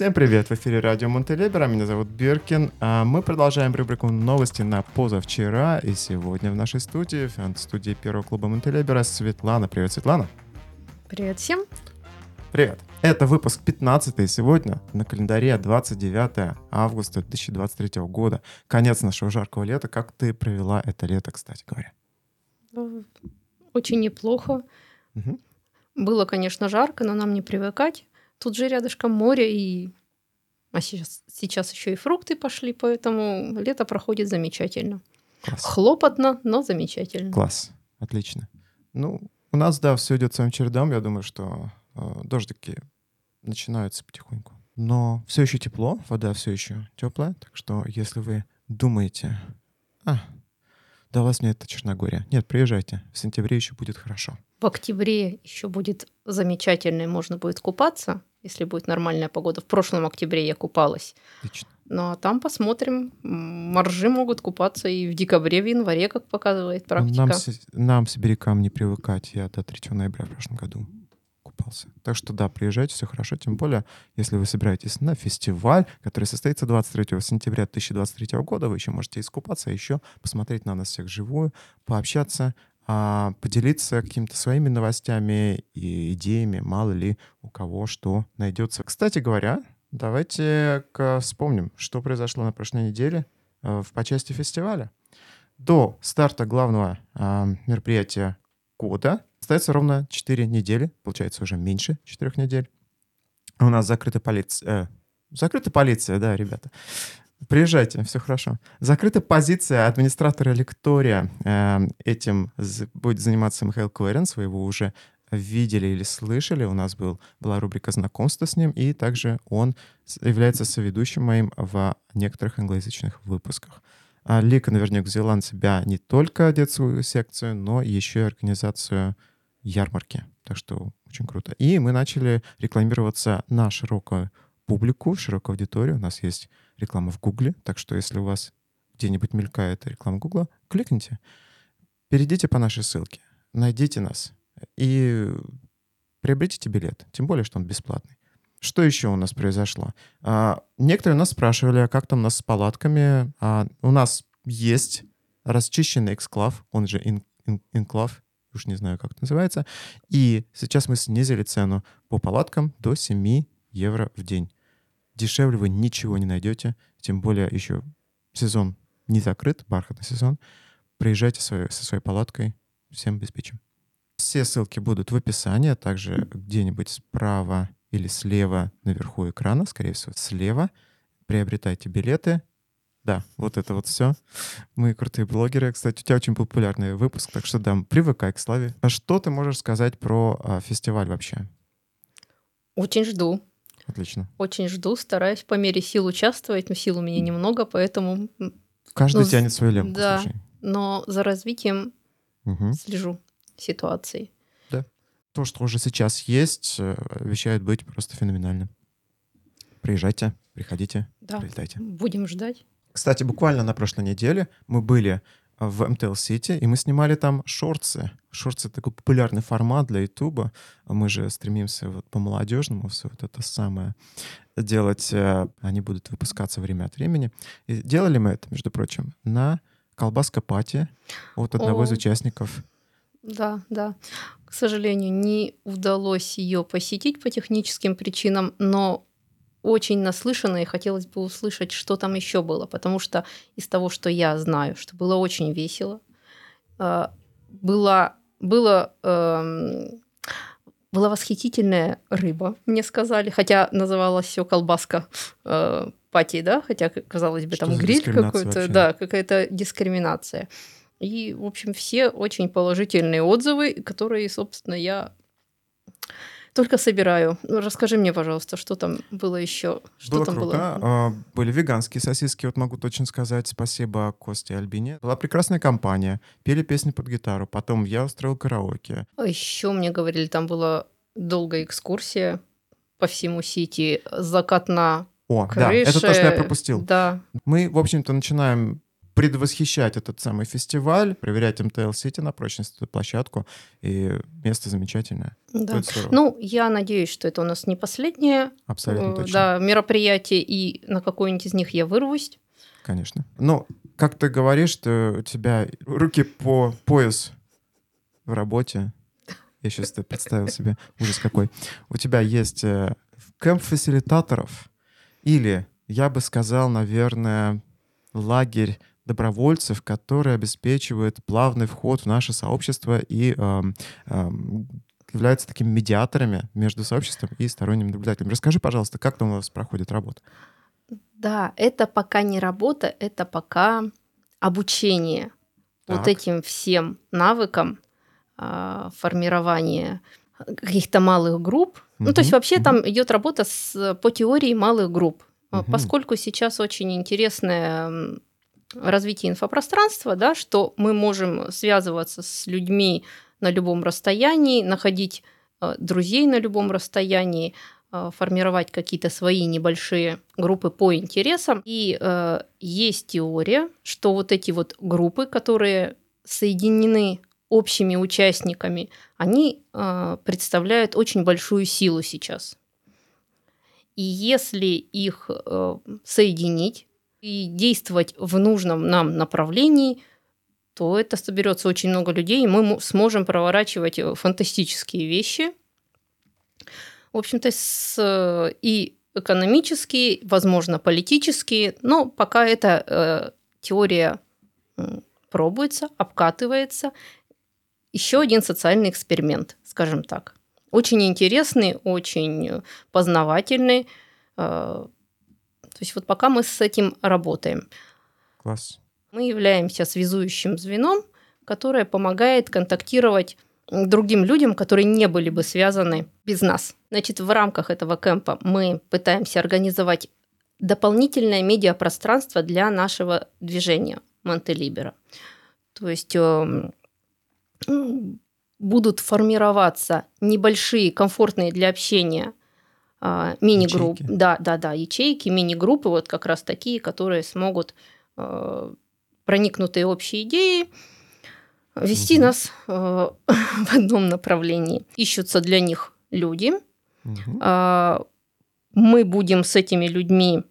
Всем привет! В эфире радио Монтелебера. Меня зовут Биркин. А мы продолжаем рубрику новости на позавчера. И сегодня в нашей студии, в студии первого клуба Монтелебера, Светлана. Привет, Светлана. Привет всем. Привет. Это выпуск 15 сегодня на календаре 29 августа 2023 года. Конец нашего жаркого лета. Как ты провела это лето, кстати говоря? Очень неплохо. Угу. Было, конечно, жарко, но нам не привыкать. Тут же рядышком море, и а сейчас, сейчас еще и фрукты пошли, поэтому лето проходит замечательно. Класс. Хлопотно, но замечательно. Класс, отлично. Ну, у нас, да, все идет своим чередом. Я думаю, что э, дождики начинаются потихоньку. Но все еще тепло, вода все еще теплая. Так что, если вы думаете, а, далась мне это Черногория. Нет, приезжайте. В сентябре еще будет хорошо. В октябре еще будет замечательно, можно будет купаться, если будет нормальная погода. В прошлом октябре я купалась. Отлично. Ну а там посмотрим. Моржи могут купаться и в декабре, в январе, как показывает практика. Нам, нам сибирякам не привыкать. Я до 3 ноября в прошлом году купался. Так что да, приезжайте, все хорошо. Тем более, если вы собираетесь на фестиваль, который состоится 23 сентября 2023 года, вы еще можете искупаться, а еще посмотреть на нас всех живую, пообщаться, а, поделиться какими-то своими новостями и идеями, мало ли у кого что найдется. Кстати говоря, давайте вспомним, что произошло на прошлой неделе э, в по части фестиваля. До старта главного а, мероприятия года остается ровно 4 недели, получается уже меньше 4 недель. У нас закрыта полиция. Э, закрыта полиция, да, ребята. Приезжайте, все хорошо. Закрыта позиция администратора лектория. Э, этим будет заниматься Михаил Куэренс. Вы его уже видели или слышали. У нас был, была рубрика знакомства с ним, и также он является соведущим моим в некоторых англоязычных выпусках. А Лика наверняка взяла на себя не только детскую секцию, но еще и организацию ярмарки. Так что очень круто. И мы начали рекламироваться на широкую публику, широкую аудиторию. У нас есть реклама в Гугле, так что если у вас где-нибудь мелькает реклама Гугла, кликните, перейдите по нашей ссылке, найдите нас и приобретите билет, тем более, что он бесплатный. Что еще у нас произошло? А, некоторые нас спрашивали, а как там у нас с палатками. А, у нас есть расчищенный эксклав, он же ин, ин, инклав, уж не знаю, как это называется. И сейчас мы снизили цену по палаткам до 7 евро в день. Дешевле вы ничего не найдете, тем более еще сезон не закрыт, бархатный сезон. Приезжайте со своей палаткой, всем обеспечим. Все ссылки будут в описании, а также где-нибудь справа или слева наверху экрана, скорее всего, слева. Приобретайте билеты. Да, вот это вот все. Мы крутые блогеры. Кстати, у тебя очень популярный выпуск, так что да, привыкай к славе. А что ты можешь сказать про а, фестиваль вообще? Очень жду. Отлично. Очень жду, стараюсь по мере сил участвовать, но сил у меня немного, поэтому... Каждый ну, тянет свою лемку, Да, слушай. но за развитием угу. слежу ситуации. Да. То, что уже сейчас есть, э, обещает быть просто феноменальным. Приезжайте, приходите, да. прилетайте. Будем ждать. Кстати, буквально на прошлой неделе мы были в MTL City, и мы снимали там. Шорты — это такой популярный формат для Ютуба. Мы же стремимся вот по молодежному все вот это самое делать. Э, они будут выпускаться время от времени. И делали мы это, между прочим, на колбаска пати от одного О, из участников. Да, да. К сожалению, не удалось ее посетить по техническим причинам, но очень наслышана, и хотелось бы услышать, что там еще было, потому что из того, что я знаю, что было очень весело, а, была, было, эм, была восхитительная рыба, мне сказали, хотя называлась все колбаска э, пати, да, хотя, казалось бы, что там гриль какой-то, да, какая-то дискриминация. И, в общем, все очень положительные отзывы, которые, собственно, я только собираю. Ну, расскажи мне, пожалуйста, что там было еще? Что было там круто. Было? А, были веганские сосиски, вот могу точно сказать. Спасибо Косте и Альбине. Была прекрасная компания. Пели песни под гитару. Потом я устроил караоке. А еще мне говорили, там была долгая экскурсия по всему Сити. Закат на О, крыше. да, это то, что я пропустил. Да. Мы, в общем-то, начинаем предвосхищать этот самый фестиваль, проверять МТЛ-сети на прочность, эту площадку, и место замечательное. Да. Ну, я надеюсь, что это у нас не последнее Абсолютно точно. да, мероприятие, и на какое-нибудь из них я вырвусь. Конечно. Ну, как ты говоришь, что у тебя руки по пояс в работе. Я сейчас это представил себе. Ужас какой. У тебя есть э, кэмп фасилитаторов или, я бы сказал, наверное, лагерь добровольцев, которые обеспечивают плавный вход в наше сообщество и эм, эм, являются такими медиаторами между сообществом и сторонним наблюдателем. Расскажи, пожалуйста, как там у вас проходит работа? Да, это пока не работа, это пока обучение вот Так. этим всем навыкам а, формирования каких-то малых групп. Ну, то есть вообще мгм. там идет работа с, по теории малых групп. Мгм. Поскольку сейчас очень интересное м, развитие инфопространства, да, что мы можем связываться с людьми на любом расстоянии, находить э, друзей на любом расстоянии, э, формировать какие-то свои небольшие группы по интересам. И э, есть теория, что вот эти вот группы, которые соединены общими участниками, они э, представляют очень большую силу сейчас. И если их э, соединить и действовать в нужном нам направлении, то это соберется очень много людей, и мы мо- сможем проворачивать э, фантастические вещи. В общем-то, с, и экономические, возможно, политические, но пока эта э, теория пробуется, обкатывается. Еще один социальный эксперимент, скажем так. Очень интересный, очень э, познавательный. э, То есть вот пока мы с этим работаем. Класс. Мы являемся связующим звеном, которое помогает контактировать другим людям, которые не были бы связаны без нас. Значит, в рамках этого кемпа мы пытаемся организовать дополнительное медиапространство для нашего движения Монтелибера. То есть эм, будут формироваться небольшие, комфортные для общения а, мини-группы. Ячейки. Да, да, да, ячейки, мини-группы, вот как раз такие, которые смогут э, проникнутые общей идеи вести Мгм. нас э, в одном направлении. Ищутся для них люди. А, Мы будем с этими людьми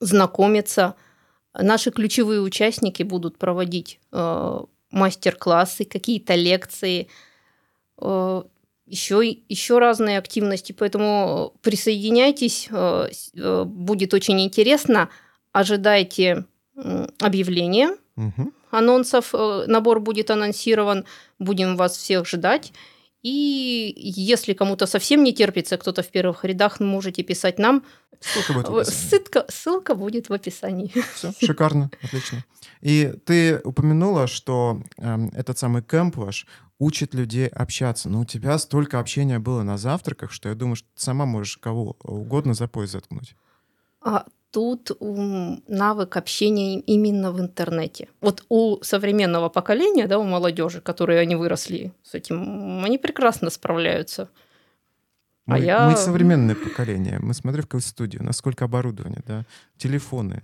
знакомиться. Наши ключевые участники будут проводить мастер-классы, какие-то лекции, еще, еще разные активности. Поэтому присоединяйтесь, э, э, будет очень интересно. Ожидайте объявления Мгм. анонсов, э, набор будет анонсирован, будем вас всех ждать. И если кому-то совсем не терпится, кто-то в первых рядах, можете писать нам. Ссылка будет в Э, описании. Ссылка, ссылка будет в описании. Все, шикарно, отлично. И ты упомянула, что эм, этот самый кемп ваш учит людей общаться. Но у тебя столько общения было на завтраках, что я думаю, что ты сама можешь кого угодно за пояс заткнуть. А тут навык общения им- именно в интернете. Вот у современного поколения, да, у молодежи, которые они выросли с этим, они прекрасно справляются. А Мы, я- мы современное поколение. Мы смотрим в какую студию, насколько оборудование, да, телефоны,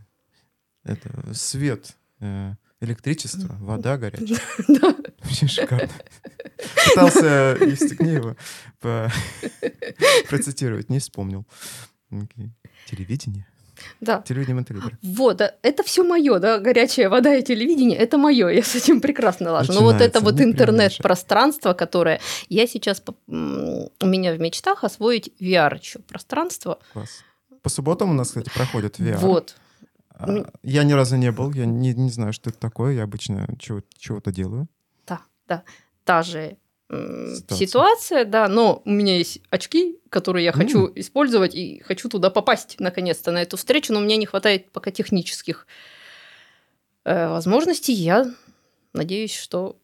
это свет, э, электричество, вода горячая. Вообще шикарно. Пытался Евстигнеева по- процитировать, не вспомнил. Телевидение? Да. Телевидение Монтелибер. Вот, это все мое, да, горячая вода и телевидение, это мое, я с этим прекрасно лажу. Но вот это вот не интернет-пространство, которое я сейчас, у меня в мечтах освоить VR еще пространство. Класс. По субботам у нас, кстати, проходит VR. Вот. А, Я ни разу не был, я не, не знаю, что это такое. Я обычно чего- чего-то делаю. Да, да. Та же Ситуация. ситуация, да, но у меня есть очки, которые я хочу использовать и хочу туда попасть наконец-то на эту встречу, но мне не хватает пока технических э, возможностей. Я надеюсь, что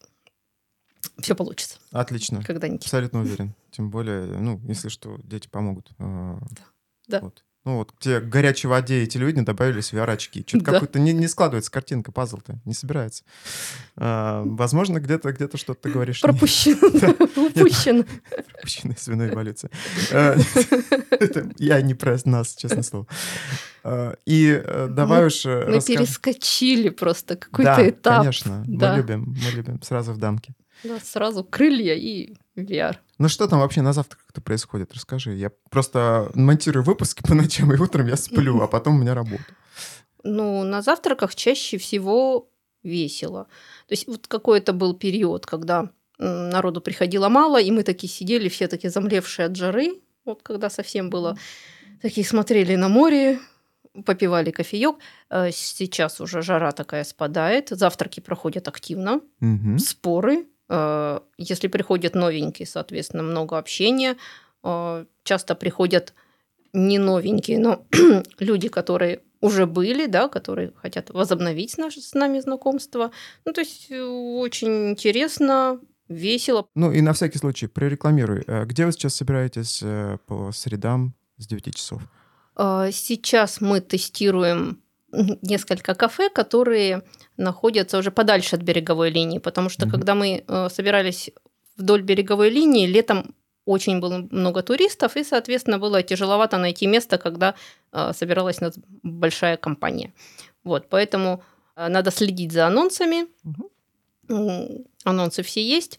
все получится Отлично. когда-нибудь. Абсолютно уверен. Тем более, ну, если что, дети помогут. А, Да. Вот. Ну вот, те к горячей воде и телевидению добавились VR-очки. Что-то Да. какой-то не, не складывается картинка, пазл-то не собирается. А, возможно, где-то где что-то ты говоришь. Пропущено. Упущено. Пропущенная свиной эволюция. А, Я не про нас, честное слово. Э, и э, давай уж... э, Мы перескочили просто какой-то этап. конечно, мы любим, мы любим сразу в дамке. Да, сразу крылья и VR. Ну что там вообще на завтраках-то происходит? Расскажи. Я просто монтирую выпуски по ночам, и утром я сплю, а потом у меня работа. Ну, на завтраках чаще всего весело. То есть вот какой-то был период, когда народу приходило мало, и мы такие сидели, все такие замлевшие от жары, вот когда совсем было, такие смотрели на море, попивали кофеек. Э, Сейчас уже жара такая спадает, завтраки проходят активно, Мгм. споры. Э, Если приходят новенькие, соответственно, много общения. Э, Часто приходят не новенькие, но люди, которые уже были, да, которые хотят возобновить наше с нами знакомство. Ну, то есть э, очень интересно, весело. Ну и на всякий случай прорекламируй. Где вы сейчас собираетесь по средам с 9 часов? Сейчас мы тестируем несколько кафе, которые находятся уже подальше от береговой линии, потому что Мгм. когда мы э, собирались вдоль береговой линии, летом очень было много туристов, и, соответственно, было тяжеловато найти место, когда э, собиралась нас большая компания. Вот, поэтому э, надо следить за анонсами. М, Анонсы все есть.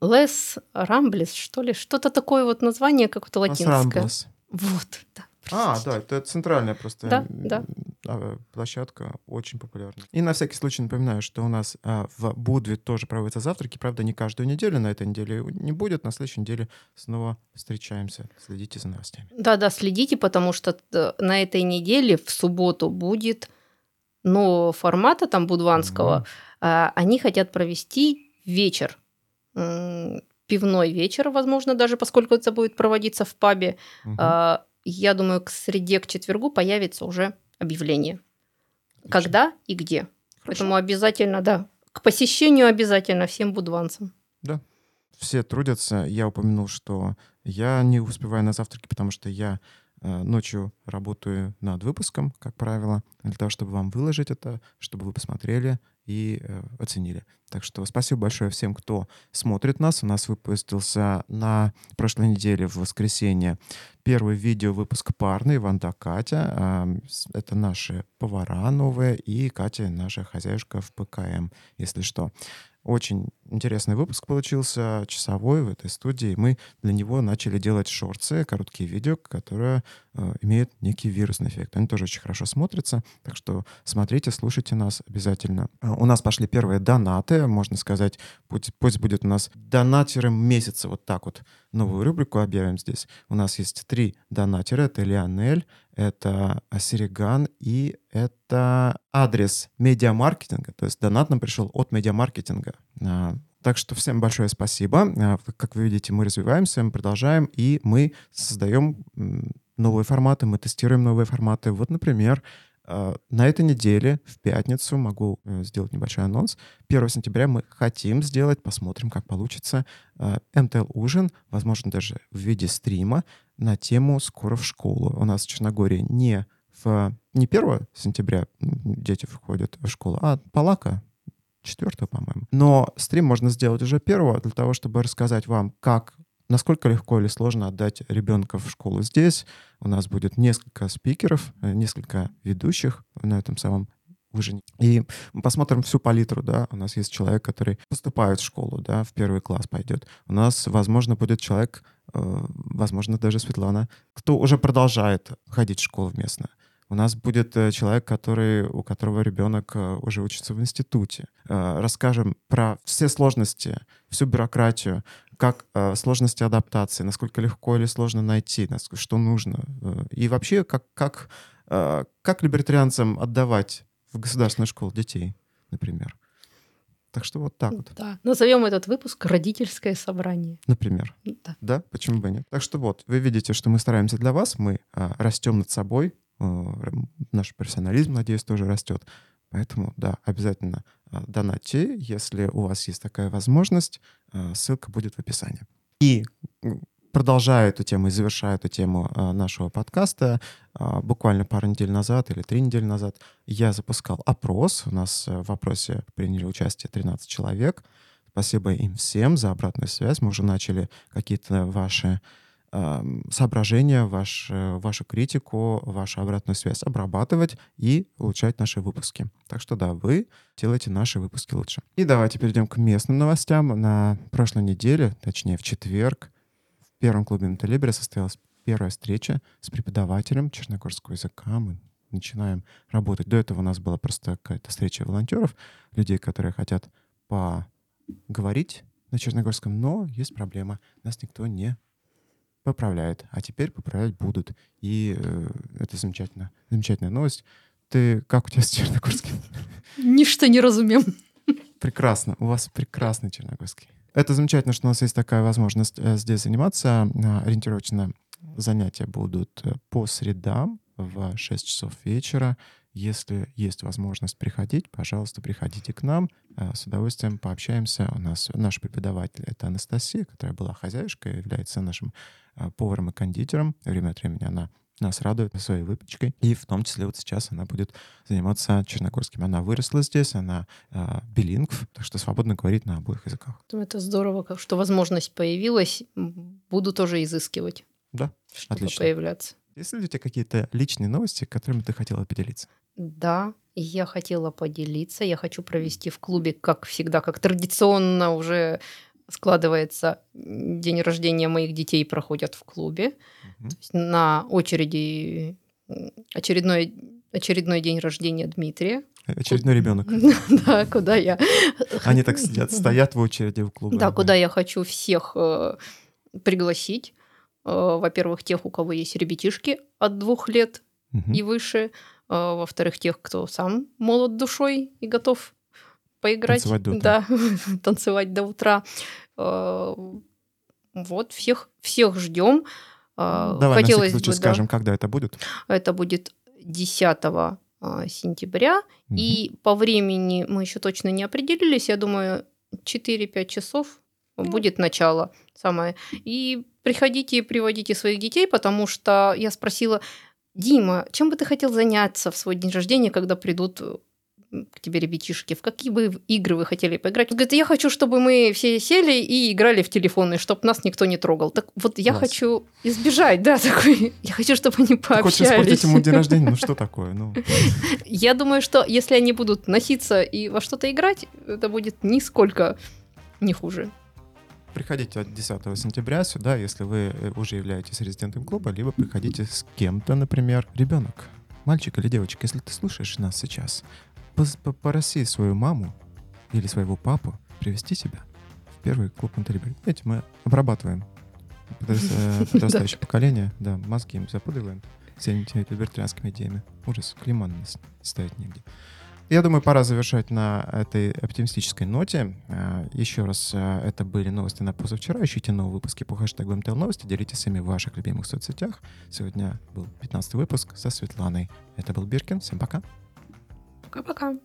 Лес Рамблес, что ли? Что-то такое вот название, какое-то латинское. Вот, да. А, да, это центральная просто Да, да. а, площадка, очень популярная. И на всякий случай напоминаю, что у нас а, в Будве тоже проводятся завтраки, правда, не каждую неделю, на этой неделе не будет, на следующей неделе снова встречаемся. Следите за новостями. Да-да, следите, потому что э, на этой неделе в субботу будет нового формата, там, будванского. А, Они хотят провести вечер. Пивной вечер, возможно, даже поскольку это будет проводиться в пабе. Мгм. А, Я думаю, к среде, к четвергу появится уже объявление. Отлично. Когда и где. Хорошо. Поэтому обязательно, да, к посещению обязательно всем будванцам. все трудятся. Я упомянул, что я не успеваю на завтраки, потому что я ночью работаю над выпуском, как правило, для того, чтобы вам выложить это, чтобы вы посмотрели и э, оценили. Так что спасибо большое всем, кто смотрит нас. У нас выпустился на прошлой неделе в воскресенье первый видео выпуск парный Ванда Катя. Это наши повара новые и Катя наша хозяюшка в ПКМ, если что. Очень интересный выпуск получился, часовой в этой студии. Мы для него начали делать шорты, короткие видео, которые э, имеют некий вирусный эффект. Они тоже очень хорошо смотрятся, так что смотрите, слушайте нас обязательно. Э, У нас пошли первые донаты, можно сказать, пусть, пусть будет у нас донатеры месяца, вот так вот новую рубрику объявим здесь. У нас есть три донатера, это Лионель, это Сереган и это адрес медиамаркетинга, то есть донат нам пришел от медиамаркетинга. А, Так что всем большое спасибо. А, Как вы видите, мы развиваемся, мы продолжаем, и мы создаем новые форматы, мы тестируем новые форматы. Вот, например, а, на этой неделе, в пятницу, могу э, сделать небольшой анонс. 1 сентября мы хотим сделать, посмотрим, как получится, а, МТЛ-ужин, возможно, даже в виде стрима на тему «Скоро в школу». У нас в Черногории не, в, не 1 сентября дети входят в школу, а Палака 4, по-моему. Но стрим можно сделать уже 1 для того, чтобы рассказать вам, как насколько легко или сложно отдать ребенка в школу здесь. У нас будет несколько спикеров, э, несколько ведущих на этом самом ужине. И мы посмотрим всю палитру, да. У нас есть человек, который поступает в школу, да, в первый класс пойдет. У нас, возможно, будет человек, э, возможно, даже Светлана, кто уже продолжает ходить в школу местную. У нас будет э, человек, который, у которого ребенок э, уже учится в институте. Э, Расскажем про все сложности, всю бюрократию, как сложности адаптации, насколько легко или сложно найти, что нужно. И вообще, как, как, как либертарианцам отдавать в государственную школу детей, например. Так что вот так вот, Да. Назовем этот выпуск «Родительское собрание». например. Да. Да, почему бы нет? Так что вот, вы видите, что мы стараемся для вас, мы а, растем над собой, наш профессионализм, надеюсь, тоже растет. Поэтому, да, обязательно а, донатьте, если у вас есть такая возможность, а, ссылка будет в описании. И продолжая эту тему и завершая эту тему нашего подкаста, буквально пару недель назад или три недели назад я запускал опрос. У нас э, в опросе приняли участие 13 человек. Спасибо им всем за обратную связь. Мы уже начали какие-то ваши соображения, ваш, э, вашу критику, вашу обратную связь обрабатывать и улучшать наши выпуски. Так что да, вы делаете наши выпуски лучше. И давайте перейдем к местным новостям. На прошлой неделе, точнее в четверг, в первом клубе Монтелибре состоялась первая встреча с преподавателем черногорского языка. Мы начинаем работать. До этого у нас была просто какая-то встреча волонтеров, людей, которые хотят поговорить на черногорском, но есть проблема. Нас никто не поправляет, а теперь поправлять будут. И э, это замечательно. Замечательная новость. Ты как у тебя с черногорским? Ничто не разумем. Прекрасно. У вас прекрасный черногорский. Это замечательно, что у нас есть такая возможность э, здесь заниматься. Ориентировочно занятия будут э, по средам в 6 часов вечера. Если есть возможность приходить, пожалуйста, приходите к нам. Э, с удовольствием пообщаемся. У нас наш преподаватель — это Анастасия, которая была хозяюшкой, является нашим поваром и кондитером. Время от времени она нас радует своей выпечкой. И в том числе вот сейчас она будет заниматься черногорским. Она выросла здесь, она э, билингв, так что свободно говорит на обоих языках. Это здорово, что возможность появилась. Буду тоже изыскивать. Да, чтобы отлично. появляться. Есть ли у тебя какие-то личные новости, которыми ты хотела поделиться? Да, я хотела поделиться. Я хочу провести в клубе, как всегда, как традиционно уже складывается день рождения моих детей проходят в клубе. Мгм. То есть на очереди очередной очередной день рождения Дмитрия. Очередной ребенок. Да, куда я Они так сидят, стоят в очереди у клуба. Да, куда я хочу всех э, пригласить. Э, во-первых, тех, у кого есть ребятишки от двух лет и выше. Э, во-вторых, тех, кто сам молод душой и готов поиграть. Танцевать до утра. Да, танцевать до утра. Э, Вот, всех, всех ждем. Э, Давай на Хотелось случай бы, да, скажем, когда это будет. это будет 10 а, сентября. Мгм. И по времени мы еще точно не определились. Я думаю, 4-5 часов будет начало самое. И приходите и приводите своих детей, потому что я спросила, Дима, чем бы ты хотел заняться в свой день рождения, когда придут э, к тебе ребятишки? В какие бы игры вы хотели поиграть? Он говорит, я хочу, чтобы мы все сели и играли в телефоны, чтобы нас никто не трогал. Так вот я Класс. хочу избежать, да, такой. Я хочу, чтобы они Ты хочешь испортить пообщались. ему день рождения? Ну что такое? Ну, Я думаю, что если они будут носиться и во что-то играть, это будет нисколько не хуже. приходите от 10 сентября сюда, если вы э, уже являетесь резидентом клуба, либо приходите с кем-то, например, ребенок, мальчик или девочка. Если ты слушаешь нас сейчас, попроси свою маму или своего папу привести тебя в первый клуб Монтелибри. Знаете, мы обрабатываем э, подрастающее поколение, да, мозги им запудриваем всеми либертарианскими идеями. Ужас, клейма на нас ставить нигде. Я думаю, пора завершать на этой оптимистической ноте. А, Еще раз, а, это были новости на позавчера. Ищите новые выпуски по хэштегу МТЛ Новости. Делитесь ими в ваших любимых соцсетях. Сегодня был 15 выпуск со Светланой. Это был Биркин. Всем пока. Пока-пока.